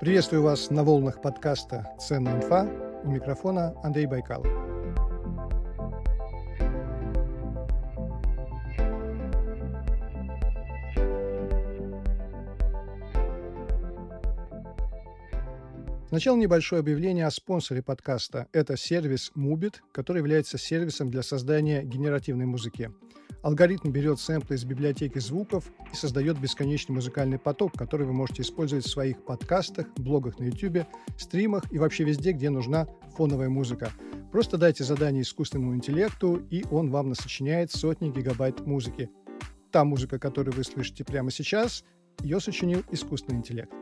Приветствую вас на волнах подкаста «Ценная инфа». У микрофона Андрей Байкалов. Сначала небольшое объявление о спонсоре подкаста. Это сервис Mubit, который является сервисом для создания генеративной музыки. Алгоритм берет сэмплы из библиотеки звуков и создает бесконечный музыкальный поток, который вы можете использовать в своих подкастах, блогах на YouTube, стримах и вообще везде, где нужна фоновая музыка. Просто дайте задание искусственному интеллекту, и он вам насочиняет сотни гигабайт музыки. Та музыка, которую вы слышите прямо сейчас, ее сочинил искусственный интеллект.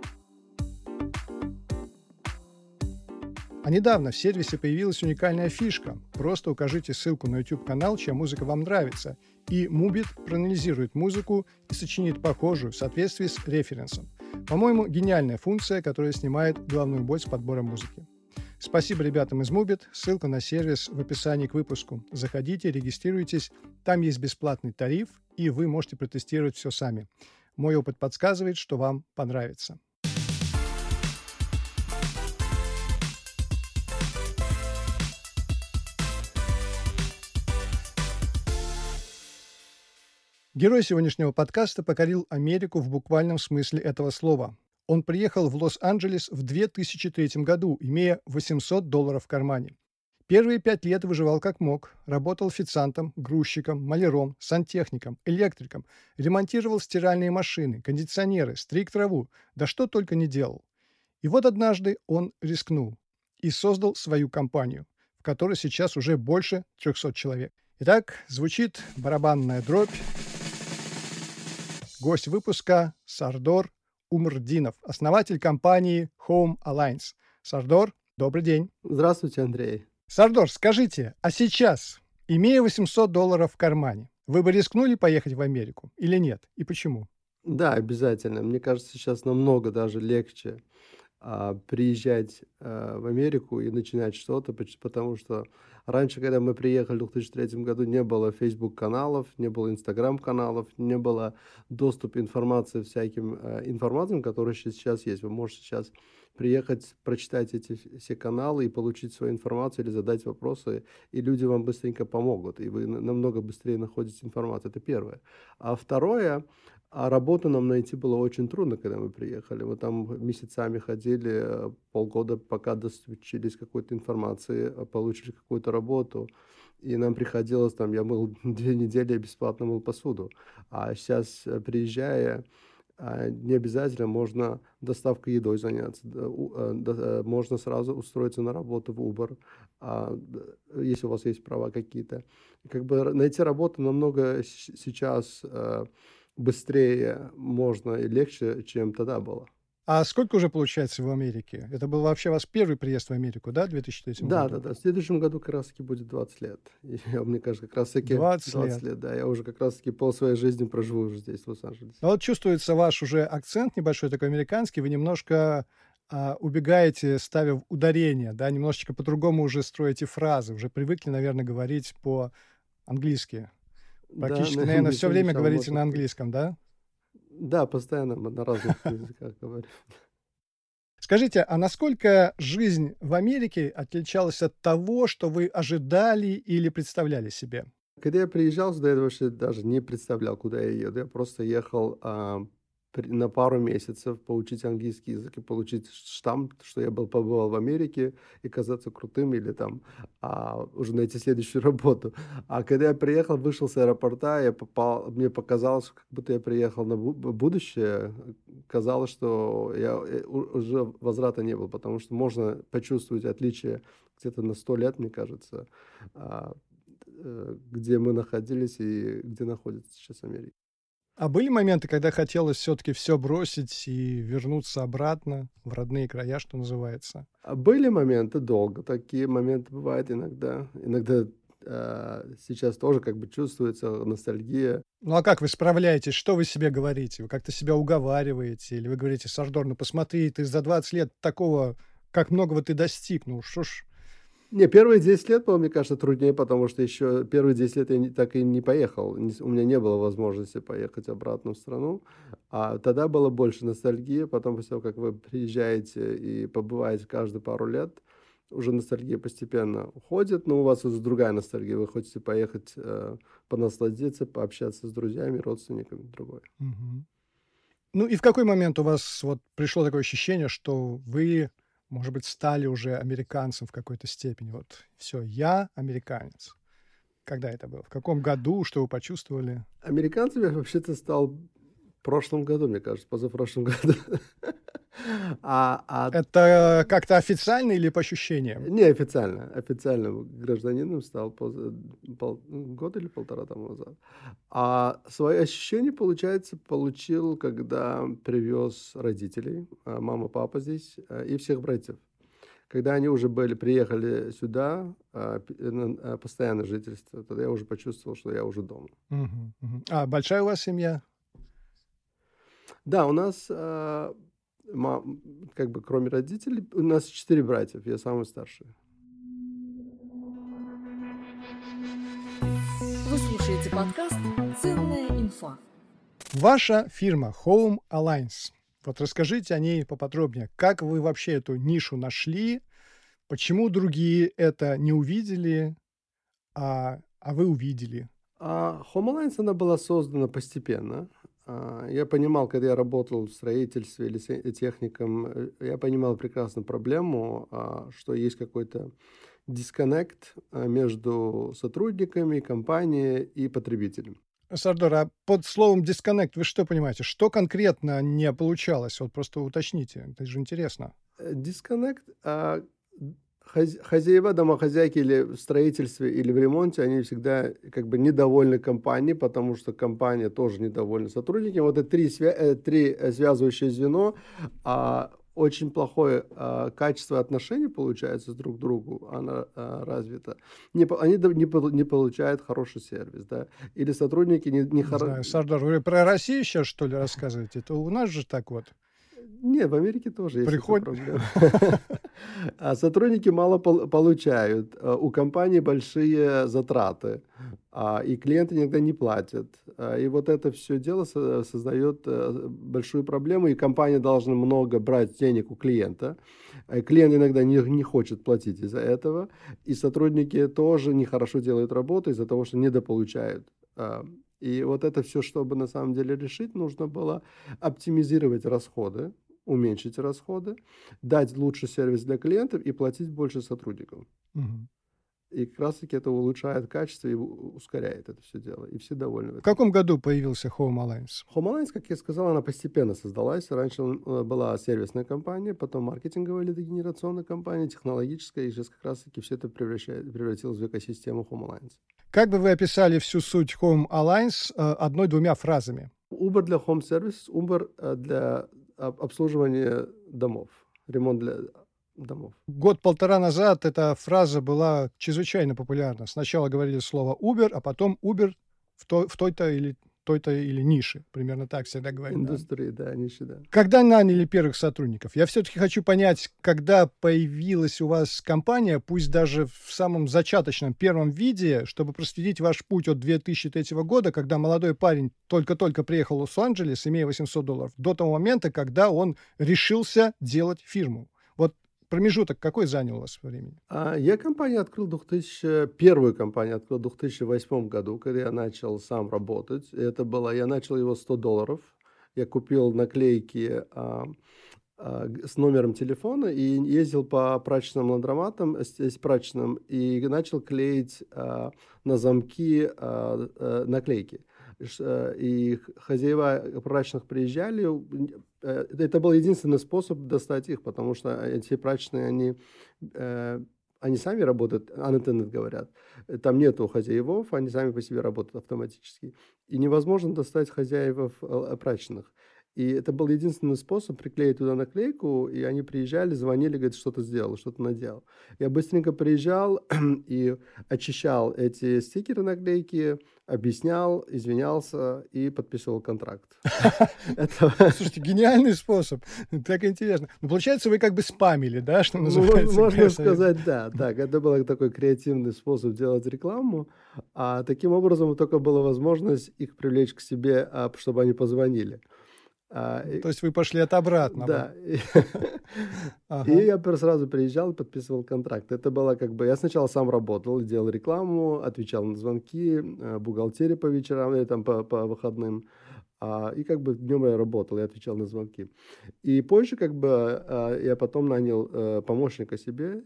А недавно в сервисе появилась уникальная фишка. Просто укажите ссылку на YouTube-канал, чья музыка вам нравится, и Mubit проанализирует музыку и сочинит похожую в соответствии с референсом. По-моему, гениальная функция, которая снимает главную боль с подбором музыки. Спасибо ребятам из Mubit. Ссылка на сервис в описании к выпуску. Заходите, регистрируйтесь. Там есть бесплатный тариф, и вы можете протестировать все сами. Мой опыт подсказывает, что вам понравится. Герой сегодняшнего подкаста покорил Америку в буквальном смысле этого слова. Он приехал в Лос-Анджелес в 2003 году, имея 800 долларов в кармане. Первые пять лет выживал как мог, работал официантом, грузчиком, маляром, сантехником, электриком, ремонтировал стиральные машины, кондиционеры, стриг траву, да что только не делал. И вот однажды он рискнул и создал свою компанию, в которой сейчас уже больше 300 человек. Итак, звучит барабанная дробь, Гость выпуска – Сардор Умрдинов, основатель компании Home Alliance. Сардор, добрый день. Здравствуйте, Андрей. Сардор, скажите, а сейчас, имея 800 долларов в кармане, вы бы рискнули поехать в Америку или нет? И почему? Да, обязательно. Мне кажется, сейчас намного даже легче а, приезжать а, в Америку и начинать что-то, потому что раньше, когда мы приехали в 2003 году, не было Facebook-каналов, не было Instagram-каналов, не было доступа информации всяким а, информациям, которые сейчас есть. Вы можете сейчас приехать, прочитать эти все каналы и получить свою информацию или задать вопросы, и люди вам быстренько помогут, и вы намного быстрее находите информацию. Это первое. А второе, а работу нам найти было очень трудно, когда мы приехали. Мы там месяцами ходили, э, полгода, пока достучились какой-то информации, э, получили какую-то работу. И нам приходилось, там, я мыл две недели, бесплатно мыл посуду. А сейчас, э, приезжая, а, не обязательно можно доставкой едой заняться. Можно сразу устроиться на работу в Uber, а, если у вас есть права какие-то. Как бы найти работу намного сейчас быстрее можно и легче, чем тогда было. А сколько уже получается в Америке? Это был вообще ваш первый приезд в Америку, да, в 2003 да, году? Да, да, да. В следующем году как раз-таки будет 20 лет. И, мне кажется, как раз-таки 20, 20 лет. лет. Да, я уже как раз-таки пол своей жизни проживу уже здесь, в Лос-Анджелесе. Ну, вот чувствуется ваш уже акцент небольшой, такой американский. Вы немножко а, убегаете, ставя ударение, да, немножечко по-другому уже строите фразы. Уже привыкли, наверное, говорить по-английски. Практически, да, наверное, все время говорите на английском, да? Да, постоянно на разных языках говорю. Скажите, а насколько жизнь в Америке отличалась от того, что вы ожидали или представляли себе? Когда я приезжал сюда, я вообще даже не представлял, куда я еду. Я просто ехал а, на пару месяцев поучить английский язык и получить штамп, что я был побывал в Америке и казаться крутым или там а, уже найти следующую работу. А когда я приехал, вышел с аэропорта, я попал, мне показалось, как будто я приехал на будущее. Казалось, что я э, уже возврата не было, потому что можно почувствовать отличие где-то на сто лет, мне кажется, а, э, где мы находились и где находится сейчас Америка. А были моменты, когда хотелось все-таки все бросить и вернуться обратно в родные края, что называется? А были моменты долго, такие моменты бывают иногда. Иногда э, сейчас тоже как бы чувствуется ностальгия. Ну а как вы справляетесь? Что вы себе говорите? Вы как-то себя уговариваете? Или вы говорите, Сардор, ну посмотри, ты за 20 лет такого, как многого ты достиг, ну что ж, Не, первые 10 лет было, мне кажется, труднее, потому что еще первые 10 лет я не, так и не поехал. Не, у меня не было возможности поехать обратно в страну. А тогда было больше ностальгии. Потом, после того, как вы приезжаете и побываете каждые пару лет, уже ностальгия постепенно уходит, но у вас уже другая ностальгия. Вы хотите поехать э, понасладиться, пообщаться с друзьями, родственниками, другое. Угу. Ну и в какой момент у вас вот пришло такое ощущение, что вы может быть, стали уже американцем в какой-то степени. Вот все, я американец. Когда это было? В каком году? Что вы почувствовали? Американцем я вообще-то стал прошлом году, мне кажется, позапрошлом году. А, а... Это как-то официально или по ощущениям? Не официально. Официально гражданином стал пол, пол, год или полтора тому назад. А свои ощущения, получается, получил, когда привез родителей, а, мама, папа здесь, а, и всех братьев. Когда они уже были, приехали сюда, а, на постоянное жительство, тогда я уже почувствовал, что я уже дома. Угу, угу. А большая у вас семья? Да, у нас мам, как бы кроме родителей, у нас четыре братьев, я самый старший. Вы слушаете подкаст «Ценная инфа». Ваша фирма Home Alliance. Вот расскажите о ней поподробнее. Как вы вообще эту нишу нашли? Почему другие это не увидели, а, а вы увидели? А Home Alliance, она была создана постепенно. А, я понимал, когда я работал в строительстве или техником, э, я понимал прекрасно проблему, а, что есть какой-то дисконнект а, между сотрудниками, компанией и потребителем. Сардор, а под словом дисконнект вы что понимаете? Что конкретно не получалось? Вот просто уточните, это же интересно. Э, дисконнект, хозяева, домохозяйки или в строительстве, или в ремонте, они всегда как бы недовольны компанией, потому что компания тоже недовольна сотрудниками. Вот это три, свя э, три э, связывающее звено, а очень плохое а, качество отношений получается друг к другу, оно а, развито. Не, они не, не получают хороший сервис, да, или сотрудники не, не, хорошо. Сардар, вы про Россию сейчас что ли рассказываете? Это у нас же так вот. Не, в Америке тоже есть Приход... проблема. А сотрудники мало получают, а у компании большие затраты, а, и клиенты иногда не платят. И вот это все дело создает э, большую проблему, и компания должна много брать денег у клиента. Клиент иногда не, не хочет платить из-за этого, и сотрудники тоже нехорошо делают работу из-за того, что недополучают. И вот это все, чтобы на самом деле решить, нужно было оптимизировать расходы, уменьшить расходы, дать лучший сервис для клиентов и платить больше сотрудникам. Угу. И как раз таки это улучшает качество и ускоряет это все дело. И все довольны. В каком году появился Home Alliance? Home Alliance, как я сказал, она постепенно создалась. Раньше э, была сервисная компания, потом маркетинговая или генерационная компания, технологическая, и сейчас как раз таки все это превратилось в экосистему Home Alliance. Как бы вы описали всю суть Home Alliance э, одной-двумя фразами? Uber для Home Service, Uber э, для обслуживания домов, ремонт для домов. Год-полтора назад эта фраза была чрезвычайно популярна. Сначала говорили слово Uber, а потом Uber в, той, в той-то или той-то или нише. Примерно так всегда говорят. Индустрии, да, да нише, да. Когда наняли первых сотрудников? Я все-таки хочу понять, когда появилась у вас компания, пусть даже в самом зачаточном первом виде, чтобы проследить ваш путь от 2003 года, когда молодой парень только-только приехал в Лос-Анджелес, имея 800 долларов, до того момента, когда он решился делать фирму промежуток какой занял у вас времени? А, я компанию открыл 2000, первую компанию открыл в 2008 году, когда я начал сам работать. Это было, я начал его 100 долларов. Я купил наклейки а, а, с номером телефона и ездил по прачечным ландроматам, здесь прачечным, и начал клеить а, на замки а, а, наклейки. Э, и хозяева прачечных приезжали, э, это был единственный способ достать их, потому что эти прачечные, они, э, они сами работают, unattended говорят. Там нету хозяевов, они сами по себе работают автоматически. И невозможно достать хозяев прачечных. И это был единственный способ приклеить туда наклейку, и они приезжали, звонили, говорят, что то сделал, что-то наделал. Я быстренько приезжал и очищал эти стикеры наклейки, объяснял, извинялся и подписывал контракт. Слушайте, гениальный способ. Так интересно. Ну, получается, вы как бы спамили, да, что называется? Можно сказать, да. Так, это был такой креативный способ делать рекламу. А таким образом только была возможность их привлечь к себе, а, чтобы они позвонили. А, То есть вы пошли от обратного. Да. И я сразу приезжал и подписывал контракт. Это было как бы... Я сначала сам работал, делал рекламу, отвечал на звонки, э, бухгалтерия по вечерам, или там по, по выходным. А, и как бы днем я работал, я отвечал на звонки. И позже как бы а, я потом нанял э, помощника себе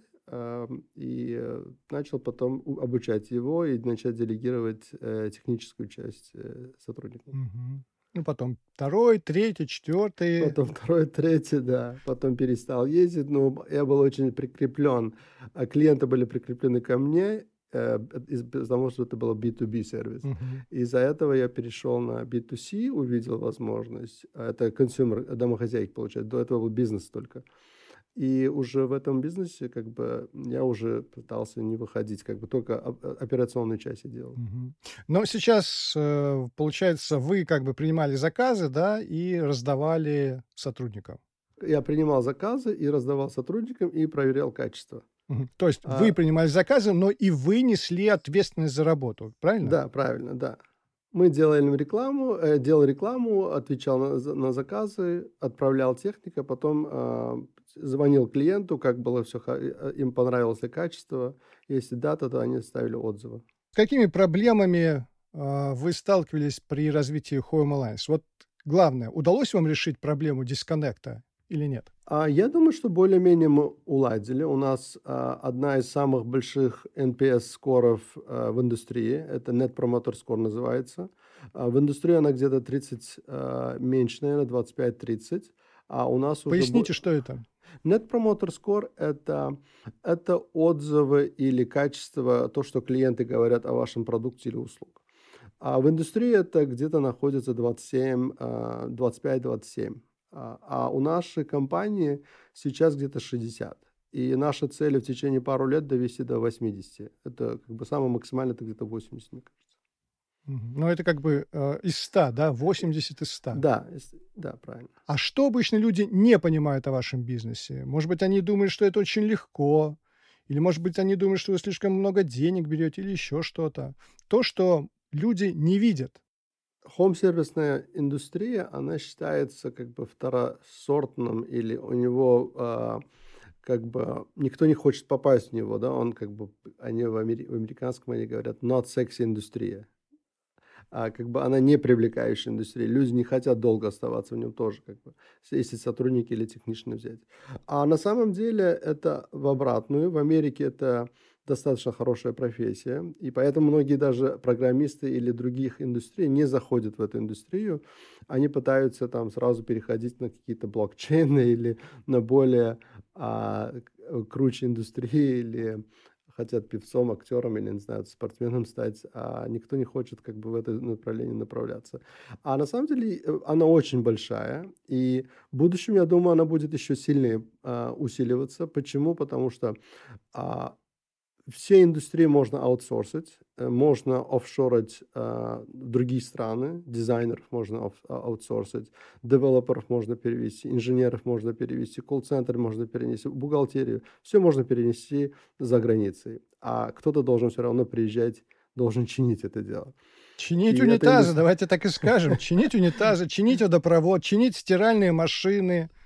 и э, начал потом обучать его и начать делегировать техническую часть сотрудникам. Угу. Ну, потом второй, третий, четвертый. Потом второй, третий, да. Потом перестал ездить. Но я был очень прикреплен. А клиенты были прикреплены ко мне, э, из-за того, что это был B2B сервис. Uh-huh. Из-за этого я перешел на B2C, увидел возможность. Это consumer, домохозяйки, получается. До этого был бизнес только. И уже в этом бизнесе как бы я уже пытался не выходить, как бы только операционную часть делал. Угу. Но сейчас, э, получается, вы как бы принимали заказы, да, и раздавали сотрудникам. Я принимал заказы и раздавал сотрудникам и проверял качество. Угу. То есть а... вы принимали заказы, но и вы несли ответственность за работу, правильно? Да, правильно, да. Мы делали рекламу, э, делал рекламу, отвечал на, на заказы, отправлял техника, потом э, звонил клиенту, как было все, э, им понравилось ли качество. Если да, то они ставили отзывы. С какими проблемами э, вы сталкивались при развитии Home Alliance? Вот главное, удалось вам решить проблему дисконнекта или нет? А я думаю, что более-менее мы уладили. У нас а, одна из самых больших NPS-скоров а, в индустрии. Это Net Promoter Score называется. А, в индустрии она где-то 30 а, меньше, наверное, 25-30. А у нас Поясните, уже... что это? Net Promoter Score это, это отзывы или качество, то, что клиенты говорят о вашем продукте или услуг. А в индустрии это где-то находится 27, 25-27. А, а у нашей компании сейчас где-то 60. И наша цель в течение пару лет довести до 80. Это как бы самое максимальное, это где-то 80, мне кажется. Ну, это как бы э, из 100, да? 80 из 100. Да, да, правильно. А что обычно люди не понимают о вашем бизнесе? Может быть, они думают, что это очень легко, или, может быть, они думают, что вы слишком много денег берете, или еще что-то. То, что люди не видят. Хом-сервисная индустрия, она считается как бы второсортным, или у него э, как бы никто не хочет попасть в него, да, он как бы, они в, амери- в американском они говорят not sexy индустрия а как бы она не привлекающая индустрия. Люди не хотят долго оставаться в нем тоже, как бы, если сотрудники или технично взять. А на самом деле это в обратную. В Америке это достаточно хорошая профессия, и поэтому многие даже программисты или других индустрий не заходят в эту индустрию, они пытаются там сразу переходить на какие-то блокчейны или на более а, круче индустрии или хотят певцом, актером или, не знаю, спортсменом стать, а никто не хочет как бы в это направление направляться. А на самом деле э, она очень большая, и в будущем, я думаю, она будет еще сильнее а, усиливаться. Почему? Потому что а, все индустрии можно аутсорсить, э, можно офшорить э, в другие страны, дизайнеров можно а, аутсорсить, девелоперов можно перевести, инженеров можно перевести, колл-центр можно перенести, бухгалтерию, все можно перенести за границей. А кто-то должен все равно приезжать, должен чинить это дело. Чинить и унитазы, это... давайте так и скажем. Чинить унитазы, чинить водопровод, чинить стиральные машины –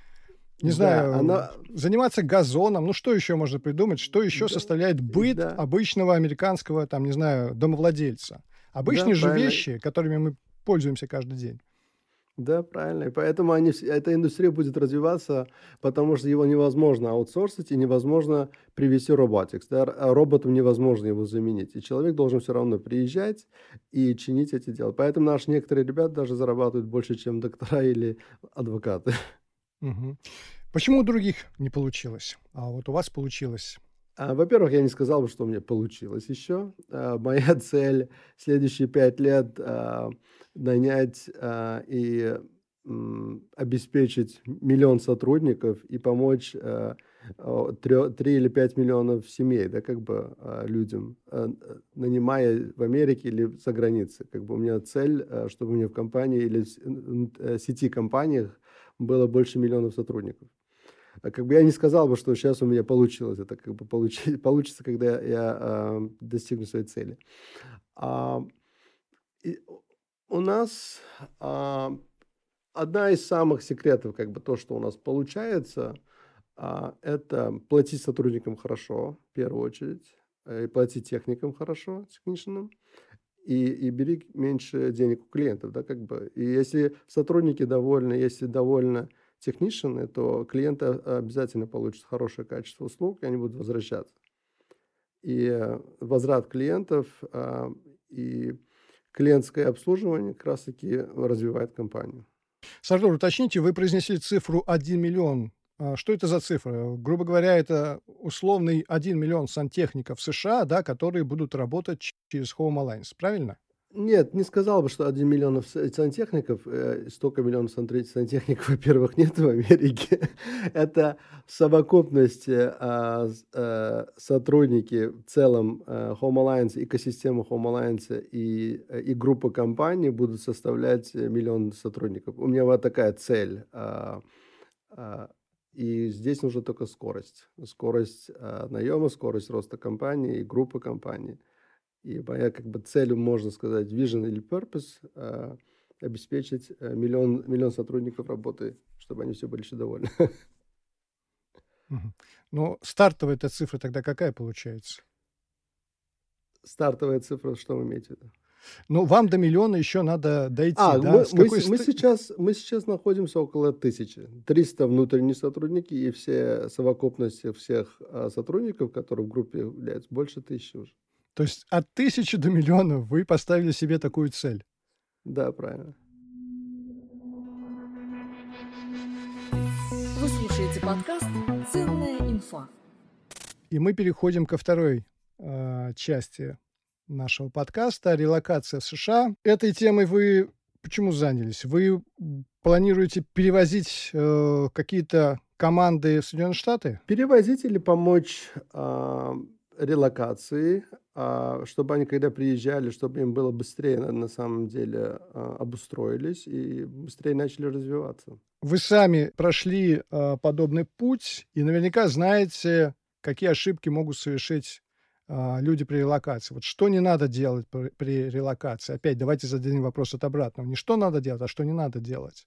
не да, знаю, она... заниматься газоном. Ну, что еще можно придумать? Что еще да, составляет быт да. обычного американского, там, не знаю, домовладельца? Обычные да, же правильно. вещи, которыми мы пользуемся каждый день. Да, правильно. И поэтому они, эта индустрия будет развиваться, потому что его невозможно аутсорсить и невозможно привести роботикс. Да? А роботом невозможно его заменить. И человек должен все равно приезжать и чинить эти дела. Поэтому наши некоторые ребята даже зарабатывают больше, чем доктора или адвокаты. Угу. Почему у других не получилось, а вот у вас получилось? А, во-первых, я не сказал бы, что у меня получилось еще. А, моя цель следующие пять лет а, нанять и обеспечить миллион сотрудников и помочь э, три или пять миллионов семей, да, как бы людям, нанимая в Америке или за границей. Как бы у меня цель, чтобы у меня в компании или в э, сети компаниях было больше миллионов сотрудников. Как бы я не сказал бы, что сейчас у меня получилось. Это как бы получи, получится, когда я достигну своей цели. А, и у нас одна из самых секретов, как бы то, что у нас получается – а, это платить сотрудникам хорошо, в первую очередь, э, и платить техникам хорошо, техничным, и, и бери меньше денег у клиентов, да, как бы. И если сотрудники довольны, если довольны техничны, то клиенты обязательно получат хорошее качество услуг, и они будут возвращаться. И э, возврат клиентов а, и клиентское обслуживание как раз-таки развивает компанию. Сардор, уточните, вы произнесли цифру 1 миллион что это за цифра? Грубо говоря, это условный 1 миллион сантехников США, да, которые будут работать через Home Alliance, правильно? Нет, не сказал бы, что 1 миллион сантехников, э, столько миллионов сантехников, во-первых, нет в Америке. Это совокупность а, а, сотрудники в целом а, Home Alliance, экосистемы Home Alliance и, и группа компаний будут составлять миллион сотрудников. У меня вот такая цель. И здесь нужна только скорость. Скорость э, наема, скорость роста компании и группы компаний. И моя как бы цель, можно сказать, vision или purpose э, обеспечить э, миллион, миллион сотрудников работы, чтобы они все были еще довольны. Ну, стартовая эта цифра тогда какая получается? Стартовая цифра, что вы имеете в виду? Ну, вам до миллиона еще надо дойти, а, да? Мы, мы, мы, сейчас, мы сейчас находимся около тысячи. 300 внутренние сотрудники и все совокупности всех а, сотрудников, которые в группе являются, больше тысячи уже. То есть от тысячи до миллиона вы поставили себе такую цель? Да, правильно. Вы слушаете подкаст «Ценная инфа». И мы переходим ко второй э, части нашего подкаста «Релокация в США». Этой темой вы почему занялись? Вы планируете перевозить э, какие-то команды в Соединенные Штаты? Перевозить или помочь э, релокации, э, чтобы они, когда приезжали, чтобы им было быстрее на, на самом деле э, обустроились и быстрее начали развиваться. Вы сами прошли э, подобный путь и наверняка знаете, какие ошибки могут совершить люди при релокации. Вот что не надо делать при, при релокации? Опять давайте зададим вопрос от обратного. Не что надо делать, а что не надо делать.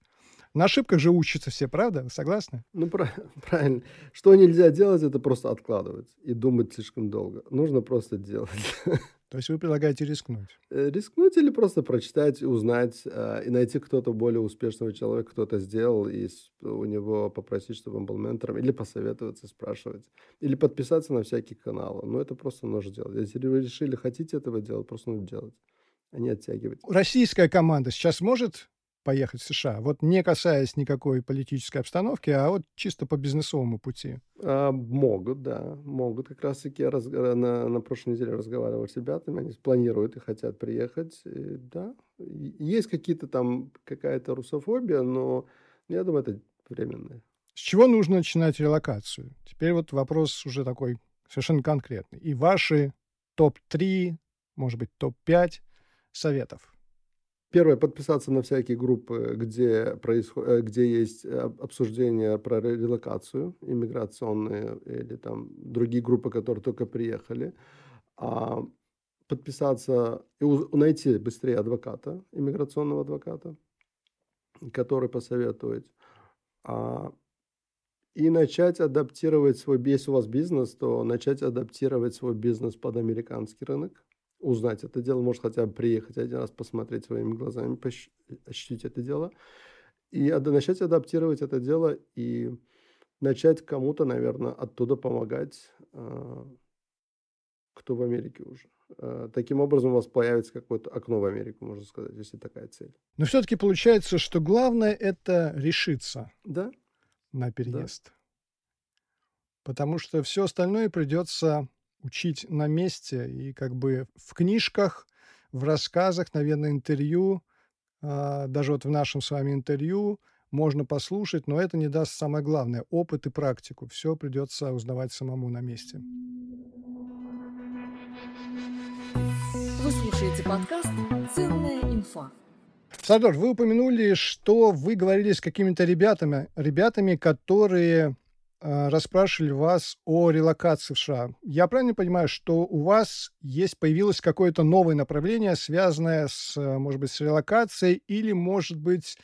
На ошибках же учатся все, правда? Вы согласны? Ну, правильно. Что нельзя делать, это просто откладывать и думать слишком долго. Нужно просто делать. То есть вы предлагаете рискнуть? Э, рискнуть или просто прочитать, узнать э, и найти кто-то более успешного человека, кто это сделал, и у него попросить, чтобы он был ментором, или посоветоваться, спрашивать, или подписаться на всякие каналы. Ну, это просто нужно делать. Если вы решили, хотите этого делать, просто нужно делать, а не оттягивать. Российская команда сейчас может поехать в США? Вот не касаясь никакой политической обстановки, а вот чисто по бизнесовому пути. А, могут, да, могут. Как раз-таки я раз, э, на, на прошлой неделе разговаривал с ребятами, они планируют и хотят приехать. И, да, есть какие-то там, какая-то русофобия, но я думаю, это временное. С чего нужно начинать релокацию? Теперь вот вопрос уже такой совершенно конкретный. И ваши топ-3, может быть, топ-5 советов. Первое, подписаться на всякие группы, где, происход... Э, где есть э, обсуждение про релокацию, иммиграционные или там другие группы, которые только приехали. А подписаться и найти быстрее адвоката, иммиграционного адвоката, который посоветует. А, и начать адаптировать свой, если у вас бизнес, то начать адаптировать свой бизнес под американский рынок узнать это дело, может хотя бы приехать один раз посмотреть своими глазами, ощутить это дело, и начать адаптировать это дело и начать кому-то, наверное, оттуда помогать, а, кто в Америке уже. А, таким образом у вас появится какое-то окно в Америку, можно сказать, если такая цель. Но все-таки получается, что главное это решиться да? на переезд. Да. Потому что все остальное придется учить на месте и как бы в книжках, в рассказах, наверное, интервью а, даже вот в нашем с вами интервью можно послушать, но это не даст самое главное – опыт и практику. Все придется узнавать самому на месте. Вы слушаете подкаст «Ценная инфа». Сардор, вы упомянули, что вы говорили с какими-то ребятами, ребятами, которые расспрашивали вас о релокации в США. Я правильно понимаю, что у вас есть появилось какое-то новое направление, связанное с, э, может быть, с релокацией, или, может быть,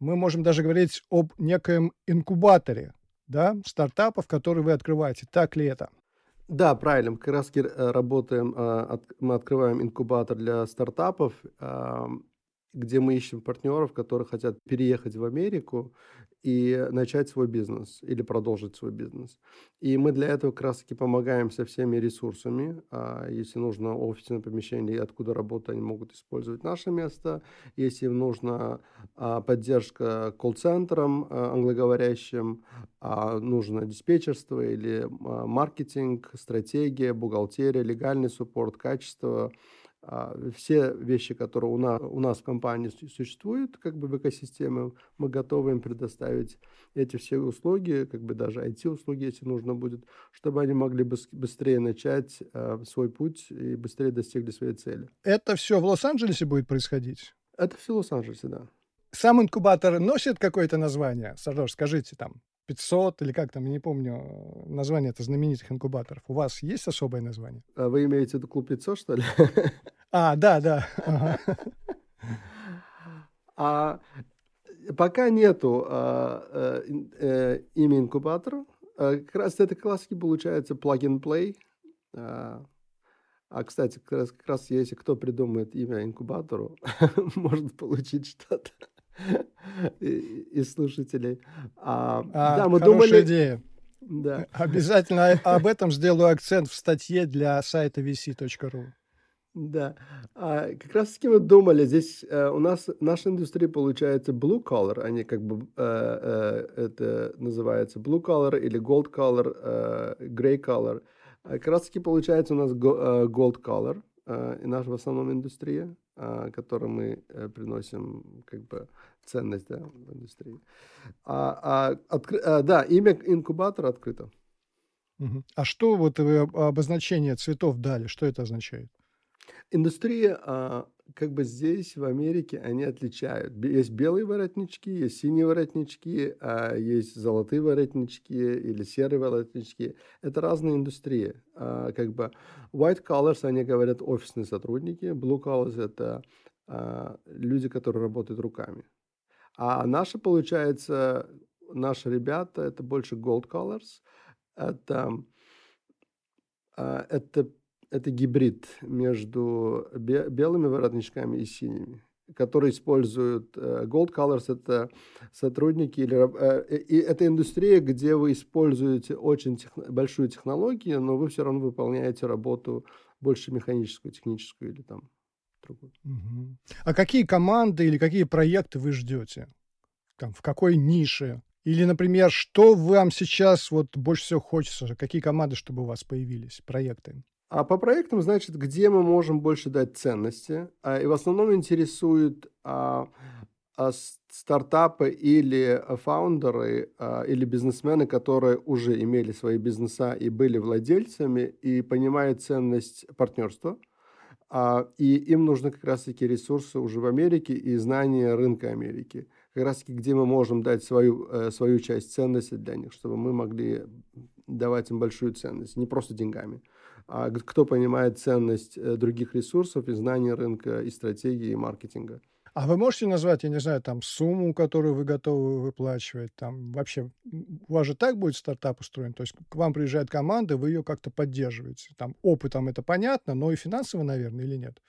мы можем даже говорить об некоем инкубаторе, да, стартапов, которые вы открываете. Так ли это? Да, правильно. Мы как раз работаем, э, мы открываем инкубатор для стартапов где мы ищем партнеров, которые хотят переехать в Америку и начать свой бизнес или продолжить свой бизнес. И мы для этого как раз-таки помогаем со всеми ресурсами. А если нужно офисное помещение, откуда работать, они могут использовать наше место. Если им нужна а, поддержка колл-центрам а, англоговорящим, а, нужно диспетчерство или маркетинг, стратегия, бухгалтерия, легальный суппорт, качество – все вещи, которые у нас, у нас в компании существуют, как бы в экосистеме, мы готовы им предоставить эти все услуги, как бы даже IT-услуги, если нужно будет, чтобы они могли быстрее начать э, свой путь и быстрее достигли своей цели. Это все в Лос-Анджелесе будет происходить? Это все в Лос-Анджелесе, да. Сам инкубатор носит какое-то название? Сардор, скажите там. 500 или как там, я не помню название это знаменитых инкубаторов. У вас есть особое название? А вы имеете в виду клуб 500, что ли? А, да, да. А пока нету а, э, э, имя инкубатора. А, как раз это классики получается plug-and-play. А, а, кстати, как раз, как раз если кто придумает имя инкубатору, может получить что-то из слушателей. А, а, да, мы думали... идея. Да. Обязательно об этом сделаю акцент в статье для сайта vc.ru. Да, а, как раз таки мы думали, здесь э, у нас наша индустрия получается blue collar, они как бы э, э, это называется blue collar или gold collar, э, gray collar. А как раз таки получается у нас go, э, gold collar, и наша в основном индустрия, э, которую мы э, приносим как бы ценность да, в индустрии. А, а, откры, а, да, имя инкубатора открыто. А что вот вы обозначение цветов дали, что это означает? Индустрия, а, как бы здесь, в Америке, они отличают. Есть белые воротнички, есть синие воротнички, а есть золотые воротнички или серые воротнички. Это разные индустрии. А, как бы white collars, они говорят офисные сотрудники, blue collars – это а, люди, которые работают руками. А наши, получается, наши ребята, это больше gold colors, это, это это гибрид между белыми воротничками и синими которые используют uh, Gold Colors, это сотрудники, или, uh, и это индустрия, где вы используете очень тех, большую технологию, но вы все равно выполняете работу больше механическую, техническую или там другую. Угу. А какие команды или какие проекты вы ждете? Там, в какой нише? Или, например, что вам сейчас вот больше всего хочется? Какие команды, чтобы у вас появились, проекты? А по проектам, значит, где мы можем больше дать ценности. А, и в основном интересуют а, а, стартапы или фаундеры а, или бизнесмены, которые уже имели свои бизнеса и были владельцами и понимают ценность партнерства. А, и им нужны как раз-таки ресурсы уже в Америке и знания рынка Америки. Как раз-таки, где мы можем дать свою, э, свою часть ценности для них, чтобы мы могли давать им большую ценность, не просто деньгами а кто понимает ценность э, других ресурсов и знаний рынка, и стратегии, и маркетинга. А вы можете назвать, я не знаю, там сумму, которую вы готовы выплачивать? Там вообще у вас же так будет стартап устроен? То есть к вам приезжает команда, вы ее как-то поддерживаете. Там опытом это понятно, но и финансово, наверное, или нет?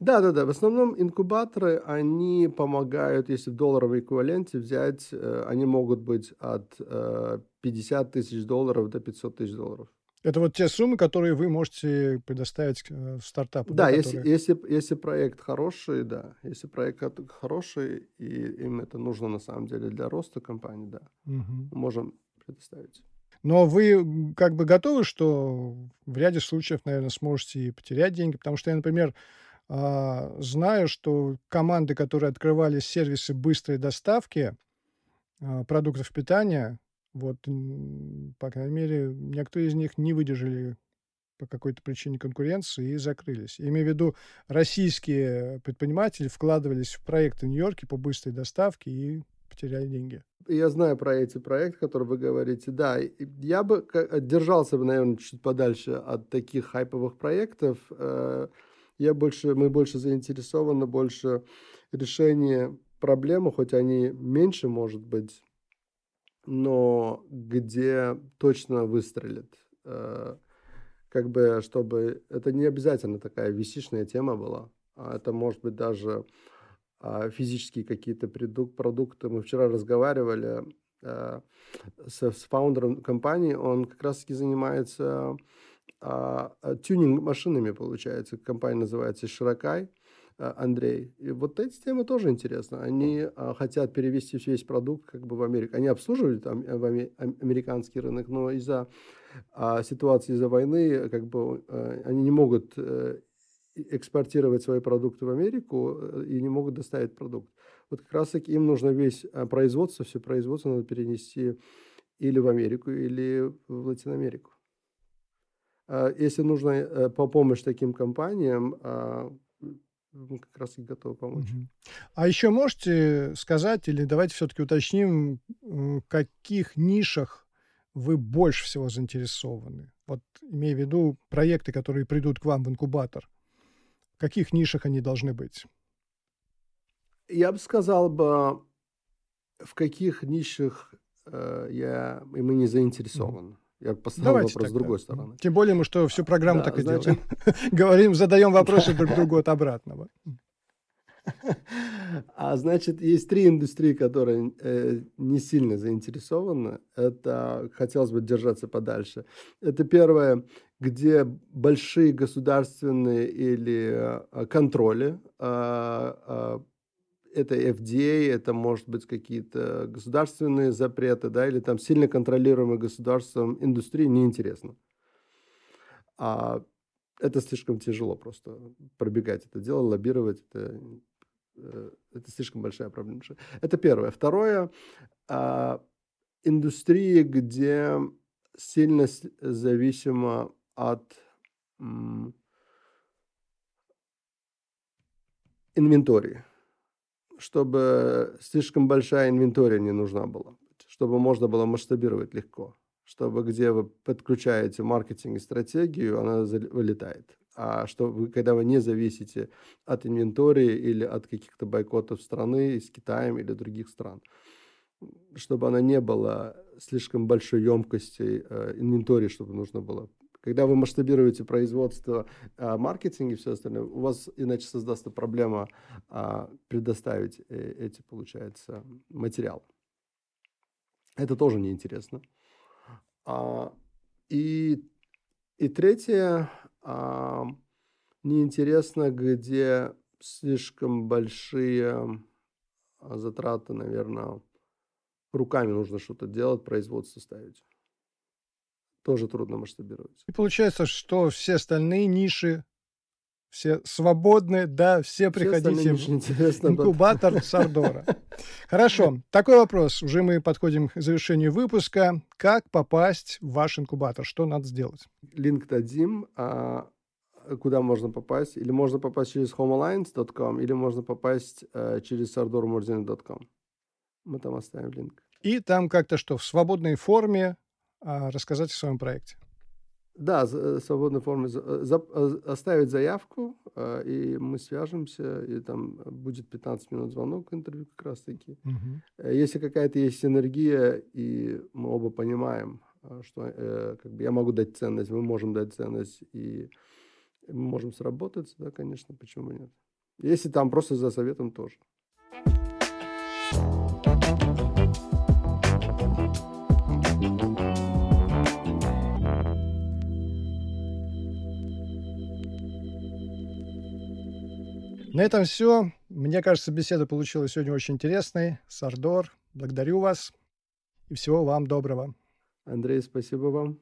Да, да, да. В основном инкубаторы, они помогают, если в долларовом эквиваленте взять, э, они могут быть от 50 э, тысяч долларов до 500 тысяч долларов. Это вот те суммы, которые вы можете предоставить э, стартапу. Да, да если, которые... если, если проект хороший, да. Если проект хороший, и им это нужно на самом деле для роста компании, да. Угу. Можем предоставить. Но вы как бы готовы, что в ряде случаев, наверное, сможете и потерять деньги, потому что я, например, А, знаю, что команды, которые открывали сервисы быстрой доставки а, продуктов питания, вот, по крайней мере, некоторые из них не выдержали по какой-то причине конкуренции и закрылись. Я имею в виду, российские предприниматели вкладывались в проекты в Нью-Йорке по быстрой доставке и потеряли деньги. Я знаю про эти проекты, которые вы говорите. Да, я бы держался бы, наверное, чуть подальше от таких хайповых проектов. Э, я больше, мы больше заинтересованы больше решение проблемы, хоть они меньше, может быть, но где точно выстрелит. Э, как бы, чтобы... Это не обязательно такая висишная тема была. А это может быть даже а, физические какие-то продукты. Мы вчера разговаривали э, с, с фаундером компании, он как раз-таки занимается а, тюнинг машинами, получается. Компания называется Широкай. Андрей. И вот эти темы тоже интересны. Они а, хотят перевести весь продукт как бы в Америку. Они обслуживали там э, американский рынок, но из-за а, ситуации, из-за войны, как бы а, они не могут а, экспортировать свои продукты в Америку и не могут доставить продукт. Вот как раз таки им нужно весь производство, все производство надо перенести или в Америку, или в Латиноамерику. Если нужно по помощь таким компаниям, как раз и готовы помочь. Угу. А еще можете сказать, или давайте все-таки уточним, в каких нишах вы больше всего заинтересованы? Вот имея в виду проекты, которые придут к вам в инкубатор. В каких нишах они должны быть? Я бы сказал бы, в каких нишах э, я, и мы не заинтересованы. Mm-hmm. Я поставил Давайте вопрос с другой стороны. Тем более мы что всю программу да, так и значит... делаем. Говорим, задаем вопросы друг другу от обратного. А значит, есть три индустрии, которые э, не сильно заинтересованы. Это хотелось бы держаться подальше. Это первое, где большие государственные или э, контроли э, э, это FDA, это может быть какие-то государственные запреты, да, или там сильно контролируемые государством индустрии, неинтересно. А это слишком тяжело просто пробегать это дело, лоббировать это, э, это слишком большая проблема. Это первое. Второе, а, индустрии, где сильно зависимо от инвентории чтобы слишком большая инвентория не нужна была, чтобы можно было масштабировать легко, чтобы где вы подключаете маркетинг и стратегию, она вылетает. А что вы, когда вы не зависите от инвентории или от каких-то бойкотов страны с Китаем или других стран, чтобы она не была слишком большой емкости э, инвентории, чтобы нужно было когда вы масштабируете производство, а, маркетинг и все остальное, у вас иначе создастся проблема а, предоставить э, эти, получается, материалы. Это тоже неинтересно. А, и, и третье, неинтересно, где слишком большие затраты, наверное, руками нужно что-то делать, производство ставить тоже трудно масштабировать. И получается, что все остальные ниши все свободны, да, все, все приходите в инкубатор Сардора. Хорошо, такой вопрос. Уже мы подходим к завершению выпуска. Как попасть в ваш инкубатор? Что надо сделать? Линк дадим, а куда можно попасть. Или можно попасть через homealliance.com, или можно попасть а, через sardormordin.com. Мы там оставим линк. И там как-то что, в свободной форме а, рассказать о своем проекте. Да, свободной форме за, э, оставить заявку, а, и мы свяжемся, и там будет 15 минут звонок интервью как раз-таки. Угу. Если какая-то есть синергия, и мы оба понимаем, а, что э, как бы я могу дать ценность, мы можем дать ценность, и мы можем сработаться, да, конечно, почему нет. Если там просто за советом тоже. На этом все. Мне кажется, беседа получилась сегодня очень интересной. Сардор, благодарю вас и всего вам доброго. Андрей, спасибо вам.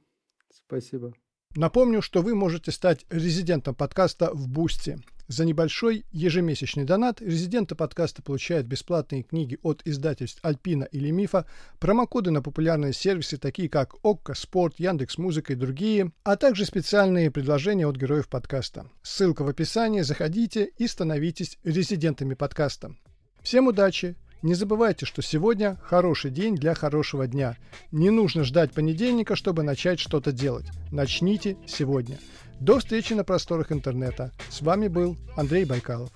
Спасибо. Напомню, что вы можете стать резидентом подкаста в Boosty. За небольшой ежемесячный донат резиденты подкаста получают бесплатные книги от издательств Альпина или МИФа, промокоды на популярные сервисы, такие как Okko Спорт, Яндекс Музыка и другие, а также специальные предложения от героев подкаста. Ссылка в описании, заходите и становитесь резидентами подкаста. Всем удачи! Не забывайте, что сегодня хороший день для хорошего дня. Не нужно ждать понедельника, чтобы начать что-то делать. Начните сегодня. До встречи на просторах интернета. С вами был Андрей Байкалов.